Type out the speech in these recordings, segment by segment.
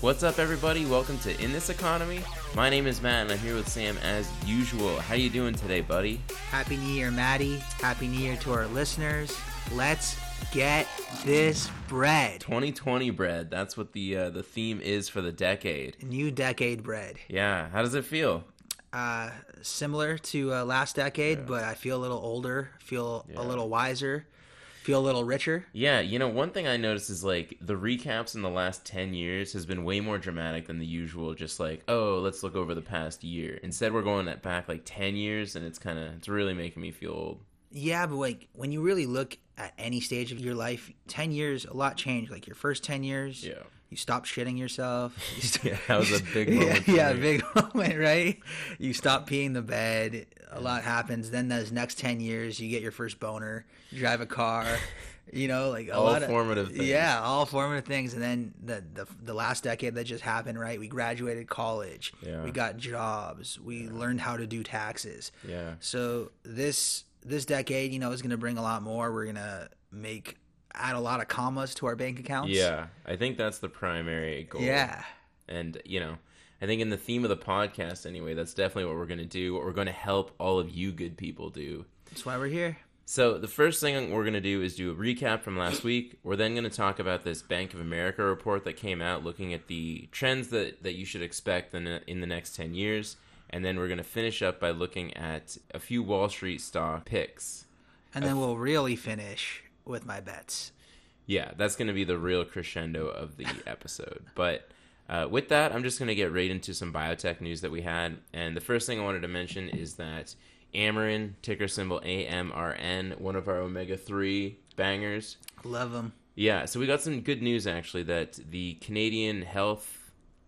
What's up, everybody? Welcome to In This Economy. My name is Matt, and I'm here with Sam as usual. How you doing today, buddy? Happy New Year, Maddie. Happy New Year to our listeners. Let's get this bread. 2020 bread. That's what the uh, the theme is for the decade. New decade bread. Yeah. How does it feel? Uh, similar to uh, last decade, but I feel a little older. Feel Yeah. a little wiser. Feel a little richer. Yeah, you know, one thing I noticed is like the recaps in the last 10 years has been way more dramatic than the usual just like, oh, let's look over the past year. Instead, we're going back like 10 years and it's kind of it's really making me feel old. Yeah, but like when you really look at any stage of your life, ten years, a lot changed. Like your first ten years, Yeah. You stop shitting yourself. You st- Yeah, that was a big yeah, moment for yeah, big moment, right? You stop peeing the bed. A lot happens. Then those next ten years, you get your first boner. You drive a car. You know, like a All lot of formative things. Yeah, all formative things. And then the, the the last decade that just happened, right? We graduated college. Yeah. We got jobs. We learned how to do taxes. Yeah. So this this decade, you know, is going to bring a lot more. We're going to make add a lot of commas to our bank accounts. Yeah, I think that's the primary goal. Yeah. And, you know, I think in the theme of the podcast anyway, that's definitely what we're going to do, what we're going to help all of you good people do. That's why we're here. So, the first thing we're going to do is do a recap from last week. We're then going to talk about this Bank of America report that came out looking at the trends that, that you should expect in, the- in the next 10 years. And then we're going to finish up by looking at a few Wall Street stock picks. And then we'll really finish with my bets. Yeah, that's going to be the real crescendo of the episode. But uh, with that, I'm just going to get right into some biotech news that we had. And the first thing I wanted to mention is that Amarin, ticker symbol AMRN, one of our omega 3 bangers. Love them. Yeah, so we got some good news actually that the Canadian Health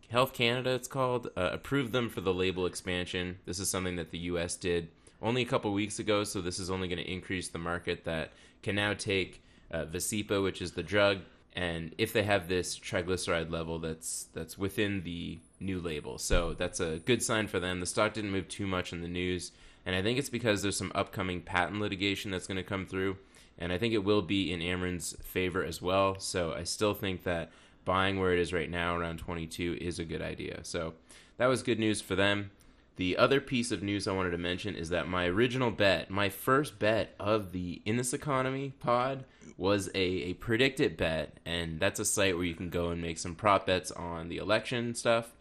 Health Canada, it's called, uh, approved them for the label expansion. This is something that the U.S. did only a couple weeks ago, so this is only going to increase the market that can now take uh, Vascepa, which is the drug, and if they have this triglyceride level that's that's within the new label, so that's a good sign for them. The stock didn't move too much in the news, and I think it's because there's some upcoming patent litigation that's going to come through and I think it will be in Amarin's favor as well. So I still think that buying where it is right now, around 22, is a good idea. So that was good news for them. The other piece of news I wanted to mention is that my original bet, my first bet of the In This Economy pod, was a, a PredictIt bet, and that's a site where you can go and make some prop bets on the election stuff.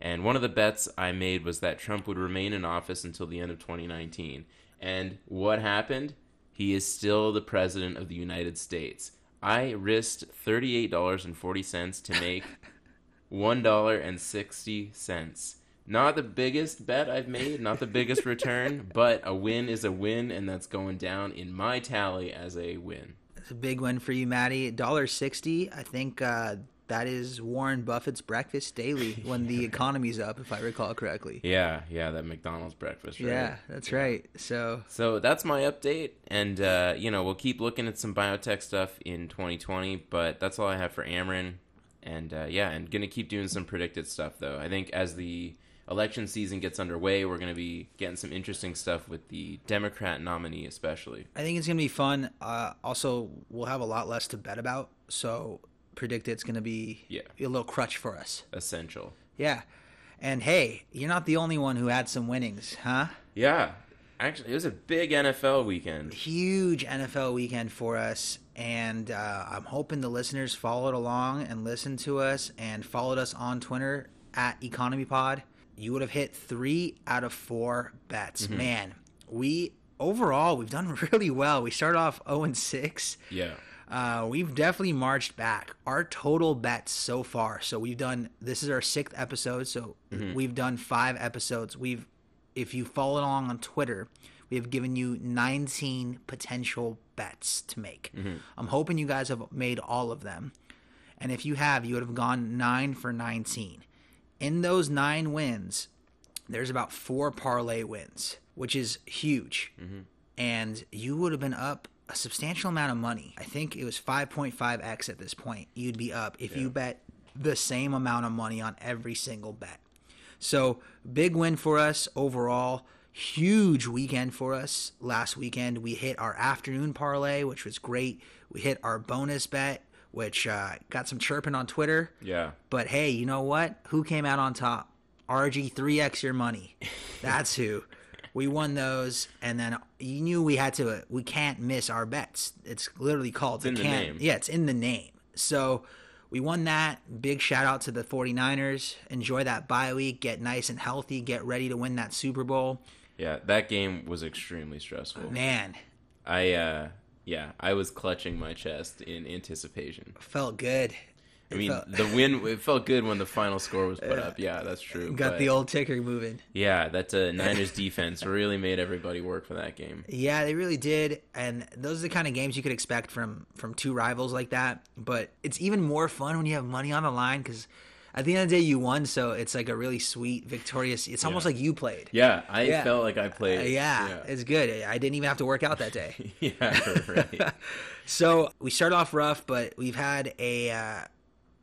And one of the bets I made was that Trump would remain in office until the end of 2019. And what happened? He is still the president of the United States. I risked $38.40 to make $1.60. Not the biggest bet I've made, not the biggest return, but a win is a win, and that's going down in my tally as a win. It's a big win for you, Maddie. Dollar sixty. I think uh, that is Warren Buffett's breakfast daily when the economy's up, if I recall correctly. Yeah, yeah, that McDonald's breakfast, right? Yeah, that's right. So So that's my update, and uh, you know we'll keep looking at some biotech stuff in 2020. But that's all I have for Amarin, and uh, yeah, and gonna keep doing some PredictIt stuff though. I think as the election season gets underway, we're gonna be getting some interesting stuff with the Democrat nominee, especially. I think it's gonna be fun. Uh, also, we'll have a lot less to bet about, so PredictIt's gonna be Yeah. a little crutch for us. Essential. Yeah, and hey, you're not the only one who had some winnings, huh? Yeah, actually, it was a big NFL weekend. Huge NFL weekend for us, and uh, I'm hoping the listeners followed along and listened to us and followed us on Twitter at EconomyPod. You would have hit three out of four bets. Mm-hmm. Man, we overall we've done really well. We started off 0 and 6. Yeah. Uh, we've definitely marched back. Our total bets so far. So we've done. This is our sixth episode. So mm-hmm. we've done five episodes. We've, if you follow along on Twitter, we have given you 19 potential bets to make. Mm-hmm. I'm hoping you guys have made all of them. And if you have, you would have gone nine for 19. In those nine wins, there's about four parlay wins, which is huge. Mm-hmm. And you would have been up a substantial amount of money. I think it was 5.5x at this point. You'd be up if you bet the same amount of money on every single bet. So, big win for us overall. Huge weekend for us last weekend. We hit our afternoon parlay, which was great. We hit our bonus bet, which uh, got some chirping on Twitter. Yeah. But hey, you know what? Who came out on top? RG3X your money. That's who. We won those, and then you knew we had to. We can't miss our bets. It's literally called. in the can't- name. Yeah, it's in the name. So we won that. Big shout out to the 49ers. Enjoy that bye week. Get nice and healthy. Get ready to win that Super Bowl. Yeah, that game was extremely stressful. Man, I uh yeah, I was clutching my chest in anticipation. felt good. I mean, felt- the win it felt good when the final score was put up. Yeah, that's true. Got but- the old ticker moving. Yeah, that uh, Niners defense really made everybody work for that game. Yeah, they really did, and those are the kind of games you could expect from from two rivals like that. But it's even more fun when you have money on the line because at the end of the day, you won, so it's like a really sweet, victorious. It's almost Yeah. like you played. Yeah, I Yeah. felt like I played. Uh, yeah, yeah, it's good. I didn't even have to work out that day. yeah right. so we start off rough, but we've had a uh,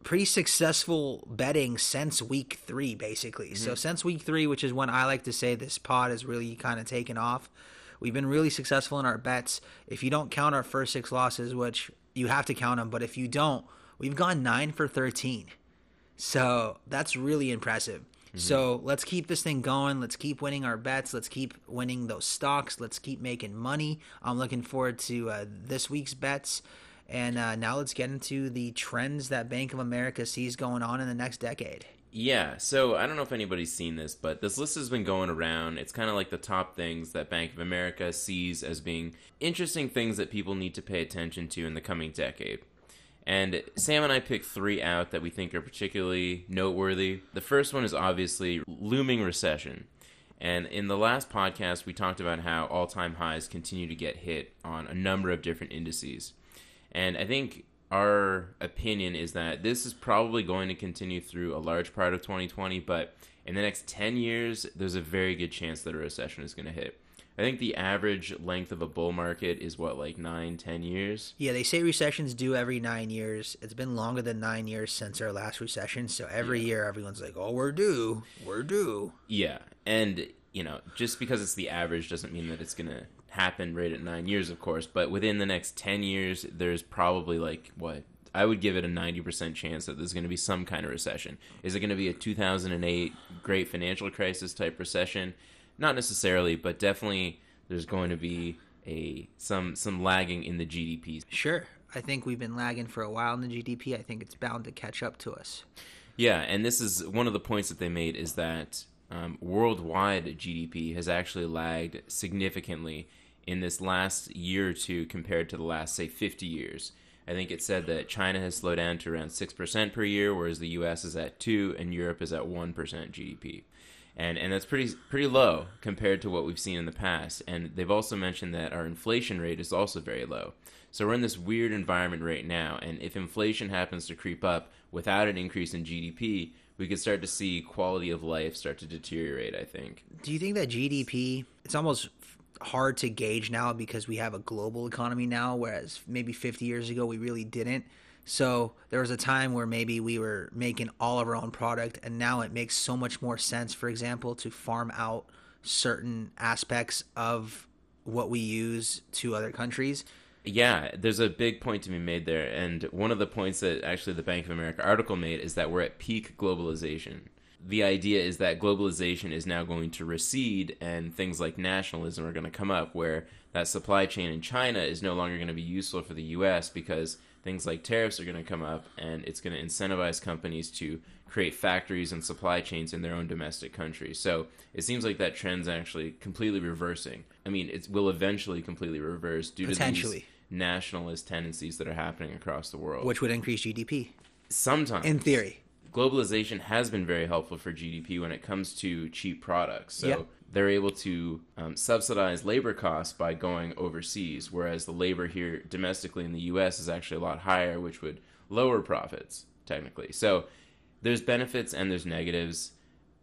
pretty successful betting since week three, basically. So since week three, which is when I like to say this pod has really kind of taken off, we've been really successful in our bets. If you don't count our first six losses, which you have to count them, but if you don't, we've gone nine for thirteen. So that's really impressive. So let's keep this thing going. Let's keep winning our bets. Let's keep winning those stocks. Let's keep making money. I'm looking forward to uh, this week's bets. And uh, now let's get into the trends that Bank of America sees going on in the next decade. Yeah, so I don't know if anybody's seen this, but this list has been going around. It's kind of like the top things that Bank of America sees as being interesting things that people need to pay attention to in the coming decade. And Sam and I picked three out that we think are particularly noteworthy. The first one is obviously looming recession. And in the last podcast, we talked about how all time highs continue to get hit on a number of different indices. And I think our opinion is that this is probably going to continue through a large part of 2020, but in the next 10 years, there's a very good chance that a recession is going to hit. I think the average length of a bull market is what, like nine, ten years? Yeah, they say recessions do every nine years. It's been longer than nine years since our last recession. So every year, everyone's like, oh, we're due. We're due. Yeah. And, you know, just because it's the average doesn't mean that it's going to happen right at nine years, of course. But within the next 10 years, there's probably like, what? I would give it a 90% chance that there's going to be some kind of recession. Is it going to be a 2008 great financial crisis type recession? Not necessarily, but definitely there's going to be a some some lagging in the GDP. Sure. I think we've been lagging for a while in the GDP. I think it's bound to catch up to us. Yeah, and this is one of the points that they made is that um, worldwide GDP has actually lagged significantly in this last year or two compared to the last, say, 50 years. I think it said that China has slowed down to around 6% per year, whereas the US is at 2 and Europe is at 1% GDP. And, and that's pretty pretty low compared to what we've seen in the past. And they've also mentioned that our inflation rate is also very low. So we're in this weird environment right now, and if inflation happens to creep up without an increase in GDP, we could start to see quality of life start to deteriorate. I think. Do you think that GDP, it's almost hard to gauge now because we have a global economy now, whereas maybe 50 years ago we really didn't? So there was a time where maybe we were making all of our own product, and now it makes so much more sense, for example, to farm out certain aspects of what we use to other countries. Yeah, there's a big point to be made there, and one of the points that actually the Bank of America article made is that we're at peak globalization. The idea is that globalization is now going to recede, and things like nationalism are going to come up, where that supply chain in China is no longer going to be useful for the U.S. because things like tariffs are going to come up, and it's going to incentivize companies to create factories and supply chains in their own domestic country. So it seems like that trend's actually completely reversing. I mean, it will eventually completely reverse due to these nationalist tendencies that are happening across the world. Which would increase GDP Sometimes, in theory. Globalization has been very helpful for GDP when it comes to cheap products. So Yeah. they're able to um, subsidize labor costs by going overseas, whereas the labor here domestically in the U.S. is actually a lot higher, which would lower profits technically. So there's benefits and there's negatives.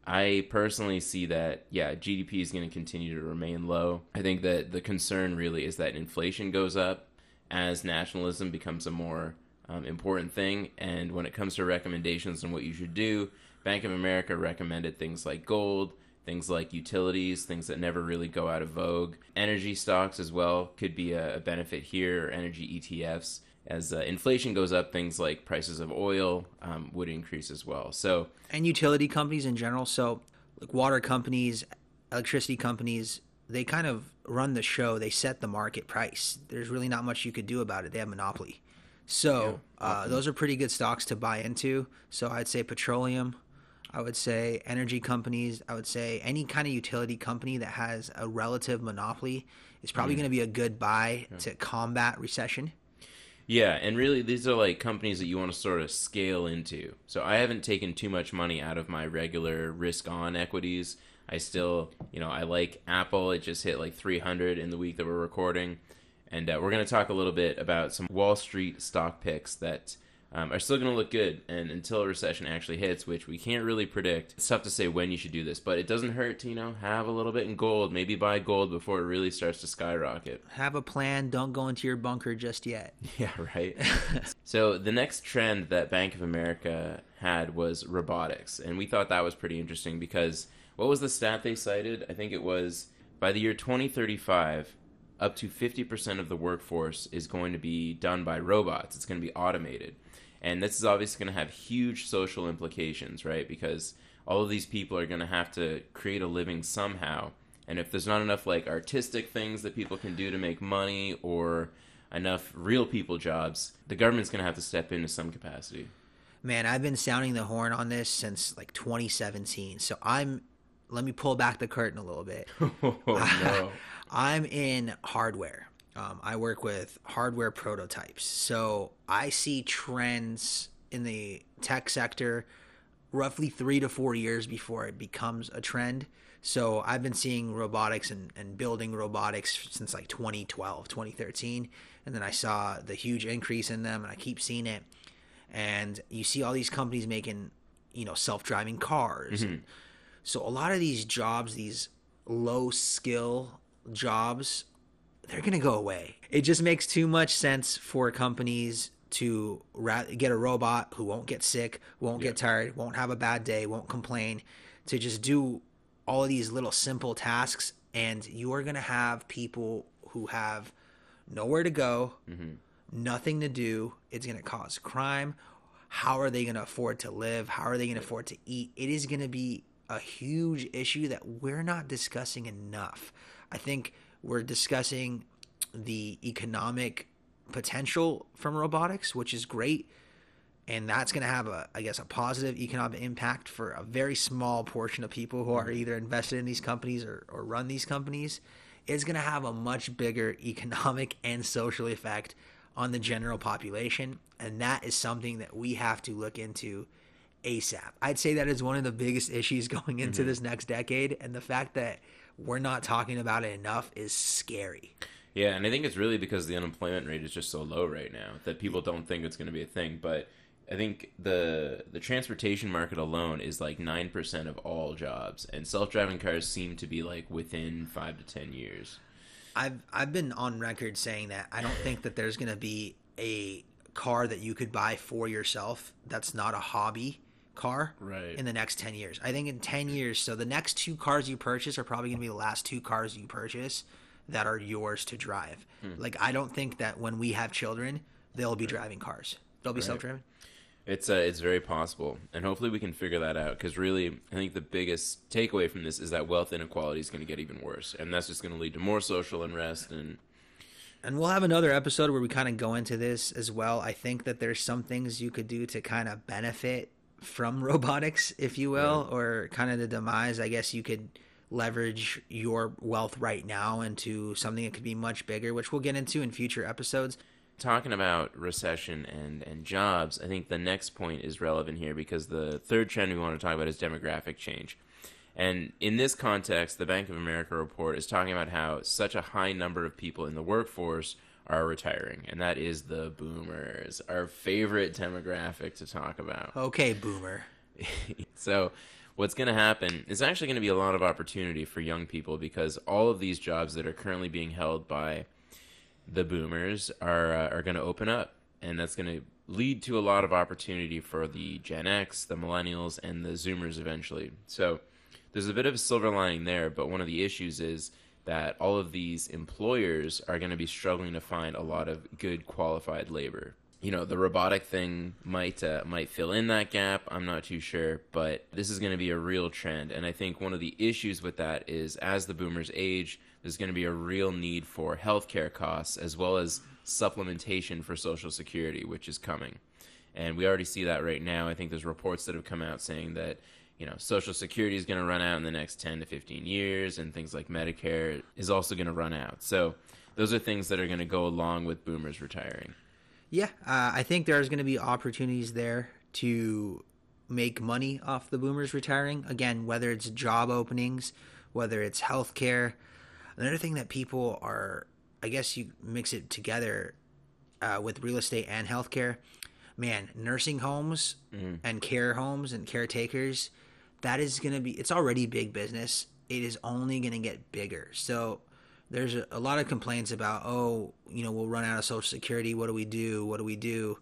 I personally see that, yeah, GDP is going to continue to remain low. I think that the concern really is that inflation goes up as nationalism becomes a more um, important thing. And when it comes to recommendations on what you should do, Bank of America recommended things like gold, things like utilities, things that never really go out of vogue. Energy stocks as well could be a, a benefit here, or energy ETFs. as uh, inflation goes up, things like prices of oil um, would increase as well. So, and utility companies in general. So, like water companies, electricity companies, they kind of run the show. They set the market price. There's really not much you could do about it. They have monopoly. So, yeah, uh, those are pretty good stocks to buy into. So, I'd say petroleum. I would say energy companies. I would say any kind of utility company that has a relative monopoly is probably mm. going to be a good buy yeah. to combat recession. Yeah, and really, these are like companies that you want to sort of scale into. So I haven't taken too much money out of my regular risk on equities. I still, you know, I like Apple. It just hit like 300 in the week that we're recording. And uh, we're going to talk a little bit about some Wall Street stock picks that um, are still going to look good. And until a recession actually hits, which we can't really predict, it's tough to say when you should do this. But it doesn't hurt to, you know, have a little bit in gold. Maybe buy gold before it really starts to skyrocket. Have a plan. Don't go into your bunker just yet. Yeah, right. so the next trend that Bank of America had was robotics. And we thought that was pretty interesting because what was the stat they cited? I think it was by the year 2035 up to 50% of the workforce is going to be done by robots. It's going to be automated. And this is obviously going to have huge social implications, right? Because all of these people are going to have to create a living somehow. And if there's not enough like artistic things that people can do to make money or enough real people jobs, the government's going to have to step into some capacity. Man, I've been sounding the horn on this since like 2017. So I'm let me pull back the curtain a little bit. oh, no. I'm in hardware. Um, I work with hardware prototypes. So I see trends in the tech sector roughly three to four years before it becomes a trend. So I've been seeing robotics and, and building robotics since like 2012, 2013. And then I saw the huge increase in them and I keep seeing it. And you see all these companies making, you know, self driving cars. Mm-hmm. So a lot of these jobs, these low skill jobs they're going to go away. It just makes too much sense for companies to get a robot who won't get sick, won't yeah. get tired, won't have a bad day, won't complain, to just do all of these little simple tasks. And you are going to have people who have nowhere to go, mm-hmm. nothing to do. It's going to cause crime. How are they going to afford to live? How are they going to afford to eat? It is going to be a huge issue that we're not discussing enough. I think we're discussing the economic potential from robotics, which is great. And that's going to have a, I guess, a positive economic impact for a very small portion of people who are either invested in these companies or, or run these companies. It's going to have a much bigger economic and social effect on the general population. And that is something that we have to look into ASAP. I'd say that is one of the biggest issues going into mm-hmm. this next decade. And the fact that we're not talking about it enough is scary. Yeah, and I think it's really because the unemployment rate is just so low right now that people don't think it's going to be a thing. But I think the the transportation market alone is like nine percent of all jobs, and self driving cars seem to be like within five to ten years. I've I've been on record saying that I don't think that there's going to be a car that you could buy for yourself that's not a hobby car right. in the next 10 years. I think in 10 years, so the next two cars you purchase are probably going to be the last two cars you purchase that are yours to drive. Hmm. Like I don't think that when we have children, they'll be driving cars. They'll be right. self-driving. It's uh, it's very possible, and hopefully we can figure that out. Because really, I think the biggest takeaway from this is that wealth inequality is going to get even worse, and that's just going to lead to more social unrest and. And we'll have another episode where we kind of go into this as well. I think that there's some things you could do to kind of benefit from robotics, if you will, yeah. or kind of the demise. I guess you could leverage your wealth right now into something that could be much bigger, which we'll get into in future episodes. Talking about recession and, and jobs, I think the next point is relevant here because the third trend we want to talk about is demographic change. And in this context, the Bank of America report is talking about how such a high number of people in the workforce are retiring, and that is the boomers, our favorite demographic to talk about. Okay, boomer. so, what's going to happen is actually going to be a lot of opportunity for young people because all of these jobs that are currently being held by the boomers are uh, are going to open up, and that's going to lead to a lot of opportunity for the Gen X, the millennials, and the Zoomers eventually. So, there's a bit of a silver lining there, but one of the issues is that all of these employers are going to be struggling to find a lot of good qualified labor. You know, the robotic thing might uh, might fill in that gap. I'm not too sure, but this is going to be a real trend, and I think one of the issues with that is as the boomers age, there's going to be a real need for healthcare costs as well as supplementation for Social Security, which is coming. And we already see that right now. I think there's reports that have come out saying that you know, Social Security is going to run out in the next 10 to 15 years, and things like Medicare is also going to run out. So, those are things that are going to go along with boomers retiring. Yeah, uh, I think there's going to be opportunities there to make money off the boomers retiring. Again, whether it's job openings, whether it's healthcare. Another thing that people are, I guess you mix it together uh, with real estate and healthcare. Man, nursing homes mm-hmm. and care homes and caretakers that is going to be it's already big business. It is only going to get bigger. So there's a, a, lot of complaints about oh you know we'll run out of social security. What do we do? What do we do?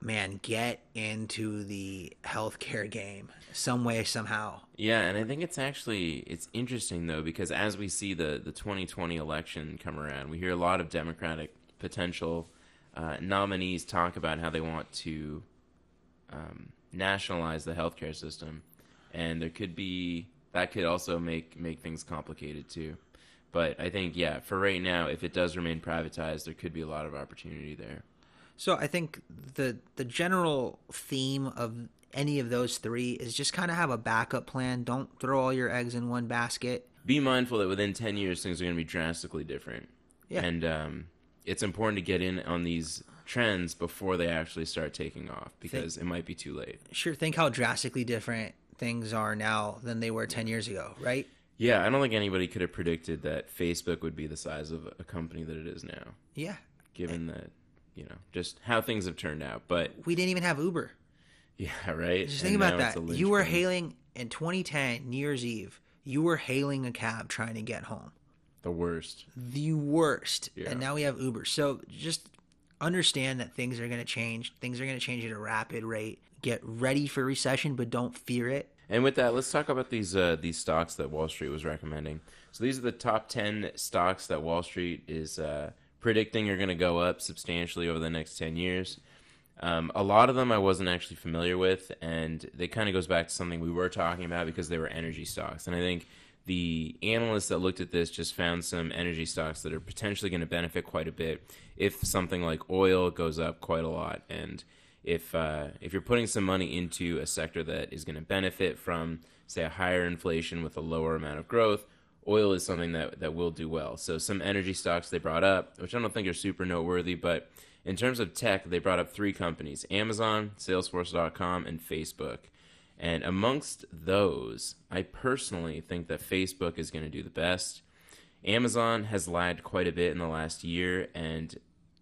Man get into the healthcare game some way somehow. Yeah and i think it's actually it's interesting though because as we see the the 2020 election come around we hear a lot of democratic potential uh, nominees talk about how they want to um, nationalize the healthcare system, and there could be that could also make make things complicated too. But I think yeah, for right now, if it does remain privatized, there could be a lot of opportunity there. So I think the the general theme of any of those three is just kind of have a backup plan. Don't throw all your eggs in one basket. Be mindful that within ten years things are going to be drastically different. Yeah. And um, it's important to get in on these trends before they actually start taking off because think, it might be too late. Sure, think how drastically different things are now than they were 10 years ago, right? Yeah, I don't think anybody could have predicted that Facebook would be the size of a company that it is now. Yeah. Given that, you know, just how things have turned out. But we didn't even have Uber. Yeah, right. Just think and about that. You were hailing in 2010, New Year's Eve, you were hailing a cab trying to get home. The worst. The worst. Yeah. And now we have Uber. So just understand that things are going to change. Things are going to change at a rapid rate. Get ready for recession, but don't fear it. And with that, let's talk about these uh, these stocks that Wall Street was recommending. So these are the top ten stocks that Wall Street is uh, predicting are going to go up substantially over the next ten years. Um, a lot of them I wasn't actually familiar with, and it kind of goes back to something we were talking about because they were energy stocks. And I think the analysts that looked at this just found some energy stocks that are potentially going to benefit quite a bit if something like oil goes up quite a lot. And if uh, if you're putting some money into a sector that is going to benefit from say a higher inflation with a lower amount of growth oil is something that, that will do well. So some energy stocks they brought up which i don't think are super noteworthy but in terms of tech they brought up three companies amazon salesforce.com and facebook and amongst those, I personally think that Facebook is going to do the best. Amazon has lagged quite a bit in the last year. And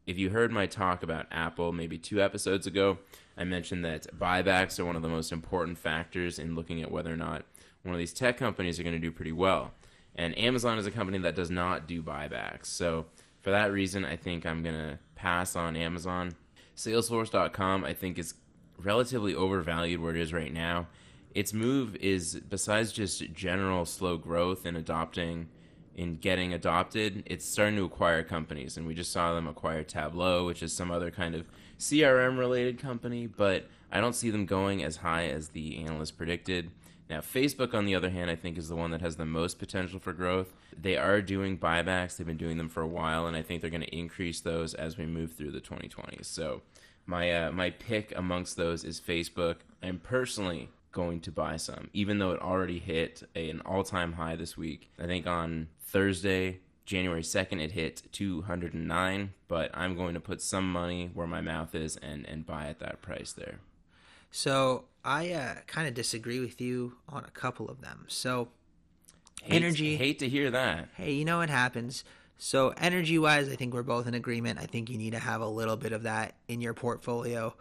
if you heard my talk about Apple maybe two episodes ago, I mentioned that buybacks are one of the most important factors in looking at whether or not one of these tech companies are going to do pretty well. And Amazon is a company that does not do buybacks. So for that reason, I think I'm going to pass on Amazon. Salesforce.com, I think, is relatively overvalued where it is right now. Its move is besides just general slow growth and adopting in getting adopted, it's starting to acquire companies, and we just saw them acquire Tableau, which is some other kind of CRM related company, but I don't see them going as high as the analysts predicted. Now, Facebook, on the other hand, I think is the one that has the most potential for growth. They are doing buybacks, they've been doing them for a while, and I think they're going to increase those as we move through the 2020s. So, my uh, my pick amongst those is Facebook. I'm personally going to buy some, even though it already hit a, an all time high this week. I think on Thursday, January 2nd, it hit 209, but I'm going to put some money where my mouth is and, and buy at that price there. So I uh, kind of disagree with you on a couple of them. So hate, energy. Hate to hear that. Hey, you know what happens. So energy wise, I think we're both in agreement. I think you need to have a little bit of that in your portfolio.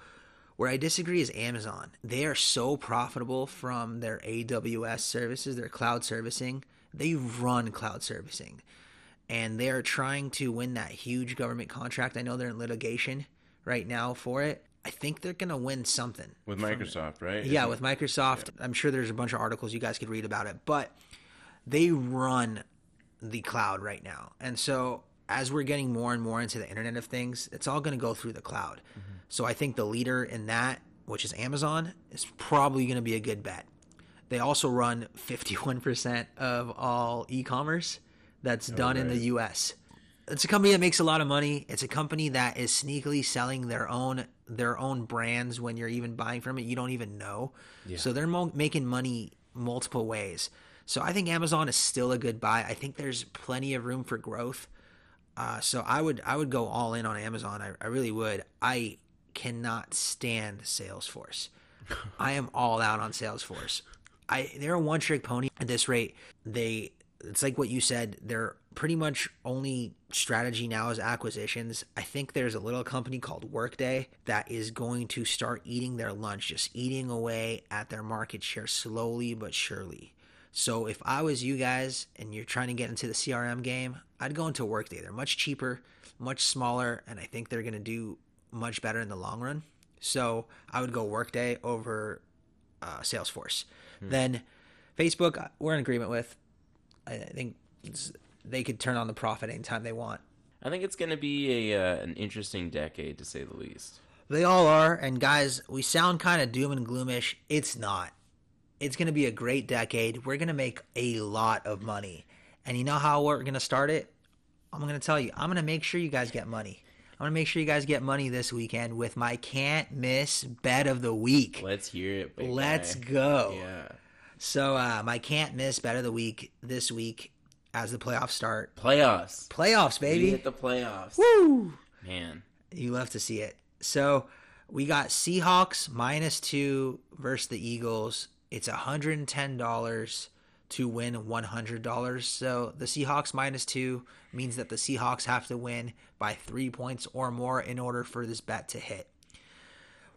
Where I disagree is Amazon. They are so profitable from their AWS services, their cloud servicing. They run cloud servicing. And they are trying to win that huge government contract. I know they're in litigation right now for it. I think they're going to win something. With Microsoft, right? Yeah, with Microsoft. Yeah. I'm sure there's a bunch of articles you guys could read about it. But they run the cloud right now. And so as we're getting more and more into the internet of things, it's all going to go through the cloud. Mm-hmm. So I think the leader in that, which is Amazon, is probably going to be a good bet. They also run 51% of all e-commerce that's oh, done in the. US. It's a company that makes a lot of money. It's a company that is sneakily selling their own their own brands when you're even buying from it. You don't even know. So they're mo- making money multiple ways. So I think Amazon is still a good buy. I think there's plenty of room for growth. Uh, so I would I would go all in on Amazon. I, I really would. I cannot stand Salesforce. I am all out on Salesforce. I they're a one trick pony at this rate. They it's like what you said. They're pretty much only strategy now is acquisitions. I think there's a little company called Workday that is going to start eating their lunch, just eating away at their market share slowly but surely. So if I was you guys and you're trying to get into the CRM game, I'd go into Workday. They're much cheaper, much smaller, and I think they're going to do much better in the long run. So I would go Workday over uh, Salesforce. Then Facebook, uh, we're in agreement with. I I think they could turn on the profit anytime they want. I think it's going to be a uh, an interesting decade to say the least. They all are. And guys, we sound kind of doom and gloomish. It's not. It's going to be a great decade. We're going to make a lot of money. And you know how we're going to start it? I'm going to tell you. I'm going to make sure you guys get money. I'm going to make sure you guys get money this weekend with my can't miss bet of the week. Let's hear it. Let's guy. go. Yeah. So, uh, my can't miss bet of the week this week as the playoffs start. Playoffs. Playoffs, We baby. hit the playoffs. Woo! Man. You love to see it. So we got Seahawks minus two versus the Eagles. It's $110 to win $100. So the Seahawks minus two means that the Seahawks have to win by three points or more in order for this bet to hit.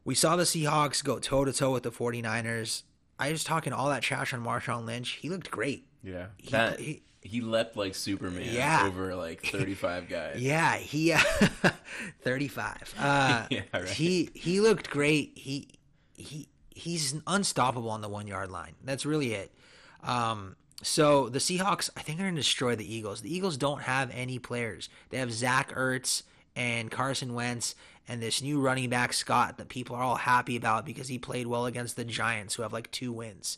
We saw the Seahawks go toe to toe with the 49ers. I was talking all that trash on Marshawn Lynch. He looked great. Yeah. He- that, he- he, leapt like Superman Yeah. over like 35 guys. Yeah, he uh, 35. Uh, Yeah, right. He he looked great. He he he's unstoppable on the 1-yard line. That's really it. Um so the Seahawks, I think, are going to destroy the Eagles. The Eagles don't have any players. They have Zach Ertz and Carson Wentz and this new running back Scott that people are all happy about because he played well against the Giants, who have like two wins.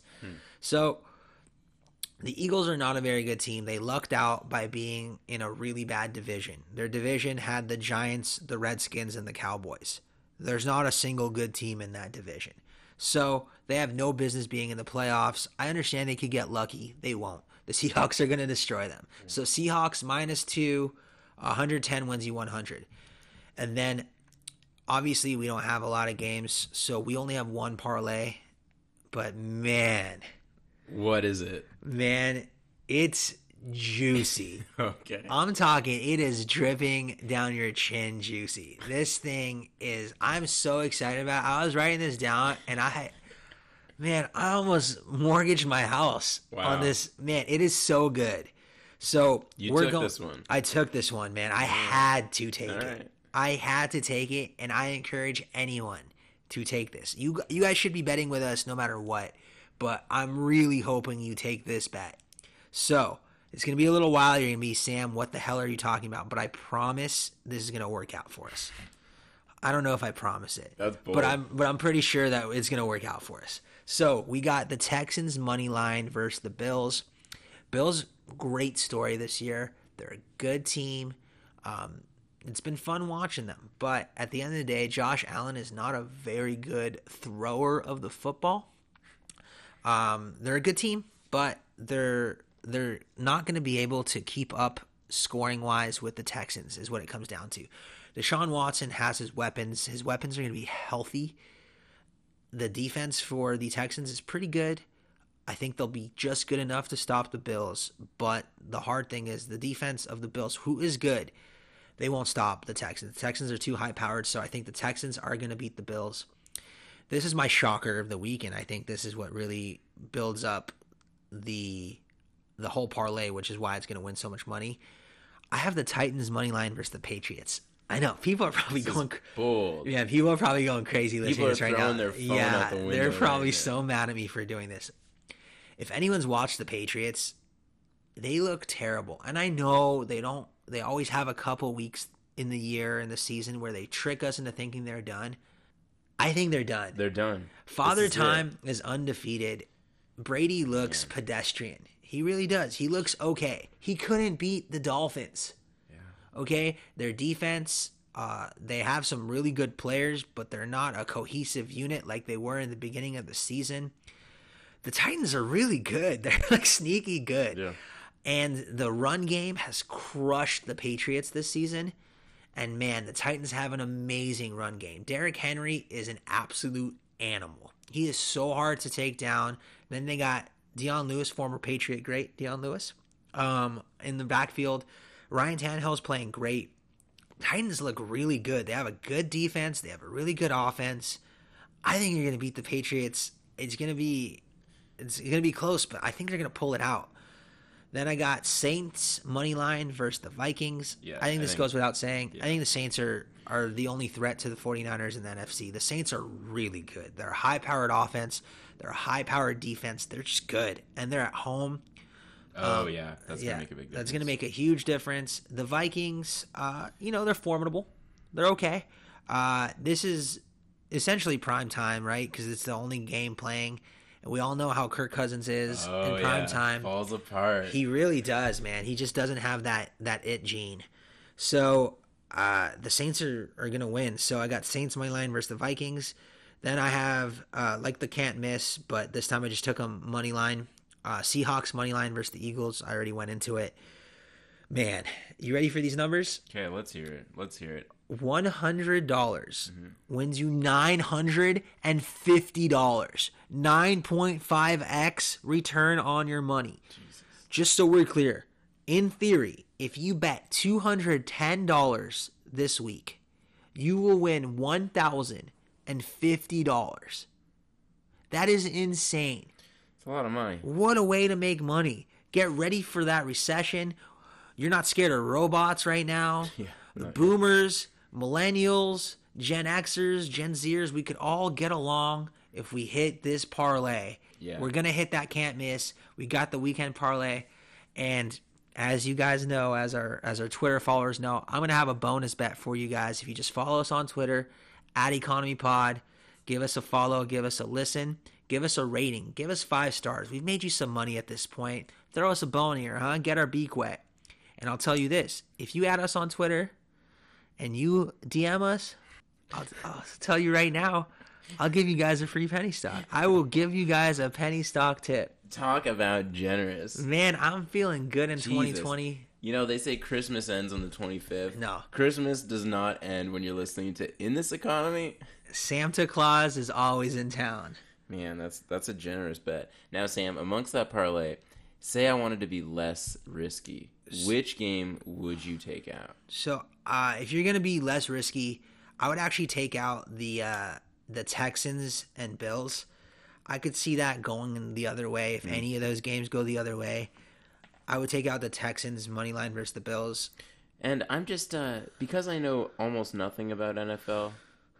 So the Eagles are not a very good team. They lucked out by being in a really bad division. Their division had the Giants, the Redskins, and the Cowboys. There's not a single good team in that division. So they have no business being in the playoffs. I understand they could get lucky. They won't. The Seahawks are going to destroy them. So Seahawks minus two, 110 wins you 100. And then obviously we don't have a lot of games, so we only have one parlay. But man, What is it? man, it's juicy. Okay. I'm talking, it is dripping down your chin juicy. This thing is, I'm so excited about. I was writing this down and I, man, I almost mortgaged my house Wow. on this. Man, it is so good. So You we're took going. this one. I took this one, man. I had to take All it. right. I had to take it, and I encourage anyone to take this. You you guys should be betting with us no matter what, but I'm really hoping you take this bet. So it's gonna be a little while. You're gonna be Sam. What the hell are you talking about? But I promise this is gonna work out for us. I don't know if I promise it, That's bold. but I'm but I'm pretty sure that it's gonna work out for us. So we got the Texans money line versus the Bills. Bills great story this year. They're a good team. Um, it's been fun watching them, but at the end of the day, Josh Allen is not a very good thrower of the football. Um, they're a good team, but they're they're not going to be able to keep up scoring wise with the Texans. Is what it comes down to. Deshaun Watson has his weapons. His weapons are going to be healthy. The defense for the Texans is pretty good. I think they'll be just good enough to stop the Bills. But the hard thing is the defense of the Bills, who is good, they won't stop the Texans. The Texans are too high powered, so I think the Texans are going to beat the Bills. This is my shocker of the week, and I think this is what really builds up the the whole parlay, which is why it's going to win so much money. I have the Titans money line versus the Patriots. I know people are probably going. Bold. Yeah, people are probably going crazy listening People to are this right now. throwing their phone yeah, the they're probably now. so mad at me for doing this. If anyone's watched the Patriots, they look terrible. And I know they don't. They always have a couple weeks in the year in the season where they trick us into thinking they're done. I think they're done. They're done. Father is. Time is undefeated. Brady looks pedestrian. He really does. He looks okay. He couldn't beat the Dolphins. Okay, their defense. Uh, they have some really good players, but they're not a cohesive unit like they were in the beginning of the season. The Titans are really good. They're like sneaky good. Yeah. And the run game has crushed the Patriots this season. And man, the Titans have an amazing run game. Derrick Henry is an absolute animal. He is so hard to take down. Then they got Dion Lewis, former Patriot great Dion Lewis, um, in the backfield. Ryan Tannehill's playing great. Titans look really good. They have a good defense. They have a really good offense. I think you're going to beat the Patriots. It's going to be it's going to be close, but I think they're going to pull it out. Then I got Saints money line versus the Vikings. Yeah, I think I this think- goes without saying. I think the Saints are are the only threat to the 49ers in the NFC. The Saints are really good. They're a high-powered offense. They're a high-powered defense. They're just good, and they're at home. Oh yeah, that's yeah, gonna make a big difference. that's going to make a huge difference. The Vikings, uh, you know, they're formidable. They're okay. Uh, this is essentially prime time, right? Because it's the only game playing, and we all know how Kirk Cousins is oh, in prime yeah. time. falls apart. He really does, man. He just doesn't have that that it gene. So uh, the Saints are, are gonna win. So I got Saints money line versus the Vikings. Then I have uh, like the can't miss, but this time I just took them money line. Uh, Seahawks money line versus the Eagles. I already went into it. Man, you ready for these numbers? okay, let's hear it. Let's hear it. one hundred dollars wins you nine hundred and fifty dollars. Nine point five x return on your money. Just so we're clear, in theory, if you bet two hundred ten dollars this week, you will win one thousand and fifty dollars. That is insane. It's a lot of money. What a way to make money. Get ready for that recession. You're not scared of robots right now. Yeah, the boomers, millennials, Gen Xers, Gen Zers, we could all get along if we hit this parlay. Yeah. We're going to hit that can't miss. We got the weekend parlay and as you guys know, as our as our Twitter followers know, I'm gonna have a bonus bet for you guys. If you just follow us on Twitter at Economy Pod, give us a follow, give us a listen, give us a rating, give us five stars. We've made you some money at this point. Throw us a bone here, huh? Get our beak wet. And I'll tell you this: if you add us on Twitter and you DM us, I'll, I'll tell you right now, I'll give you guys a free penny stock. I will give you guys a penny stock tip. Talk about generous. Man, I'm feeling good in Jesus. 2020. You know, they say Christmas ends on the 25th. No. Christmas does not end when you're listening to In This Economy. Santa Claus is always in town. Man, that's that's a generous bet. Now, Sam, amongst that parlay, say I wanted to be less risky. Which game would you take out? So, uh, if you're gonna be less risky, I would actually take out the uh, the Texans and Bills. I could see that going in the other way. If any of those games go the other way, I would take out the Texans money line versus the Bills. And I'm just uh because I know almost nothing about NFL.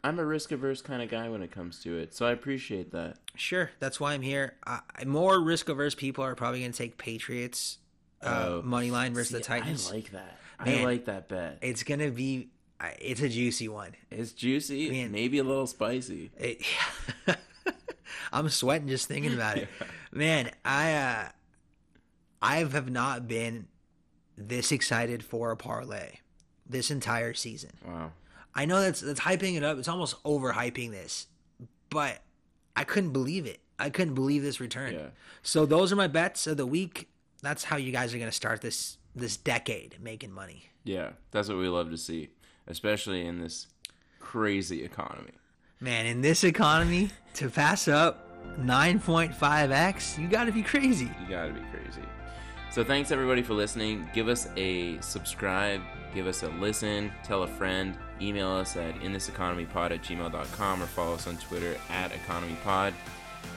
I'm a risk averse kind of guy when it comes to it, so I appreciate that. Sure, that's why I'm here. Uh, more risk averse people are probably gonna take Patriots uh, Oh. money line versus the Titans. I like that. I like that bet. it's gonna be. uh, It's a juicy one. It's juicy, Man. maybe a little spicy. It, I'm sweating just thinking about it. Man, I uh I have not been this excited for a parlay this entire season. Wow. I know that's that's hyping it up. It's almost overhyping this. But I couldn't believe it. I couldn't believe this return. Yeah. So those are my bets of the week. That's how you guys are going to start this this decade making money. Yeah, that's what we love to see, especially in this crazy economy. Man, in this economy to pass up 9.5x, you got to be crazy. You gotta be crazy. So thanks everybody for listening. Give us a subscribe, give us a listen, tell a friend, email us at inthiseconomypod at gmail.com or follow us on Twitter at economypod.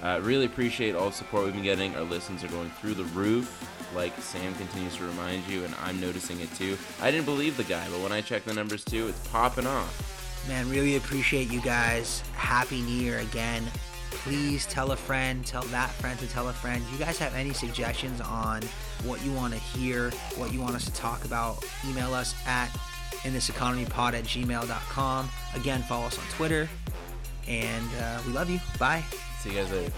Uh, really appreciate all the support we've been getting. Our listens are going through the roof, like Sam continues to remind you, and I'm noticing it too. I didn't believe the guy, but when I check the numbers too, it's popping off. Man, really appreciate you guys. Happy New Year again. please tell a friend, tell that friend to tell a friend. You guys have any suggestions on what you want to hear, what you want us to talk about? Email us at in this economy pod at gmail.com. Again, follow us on Twitter. And uh, we love you. Bye. See you guys later.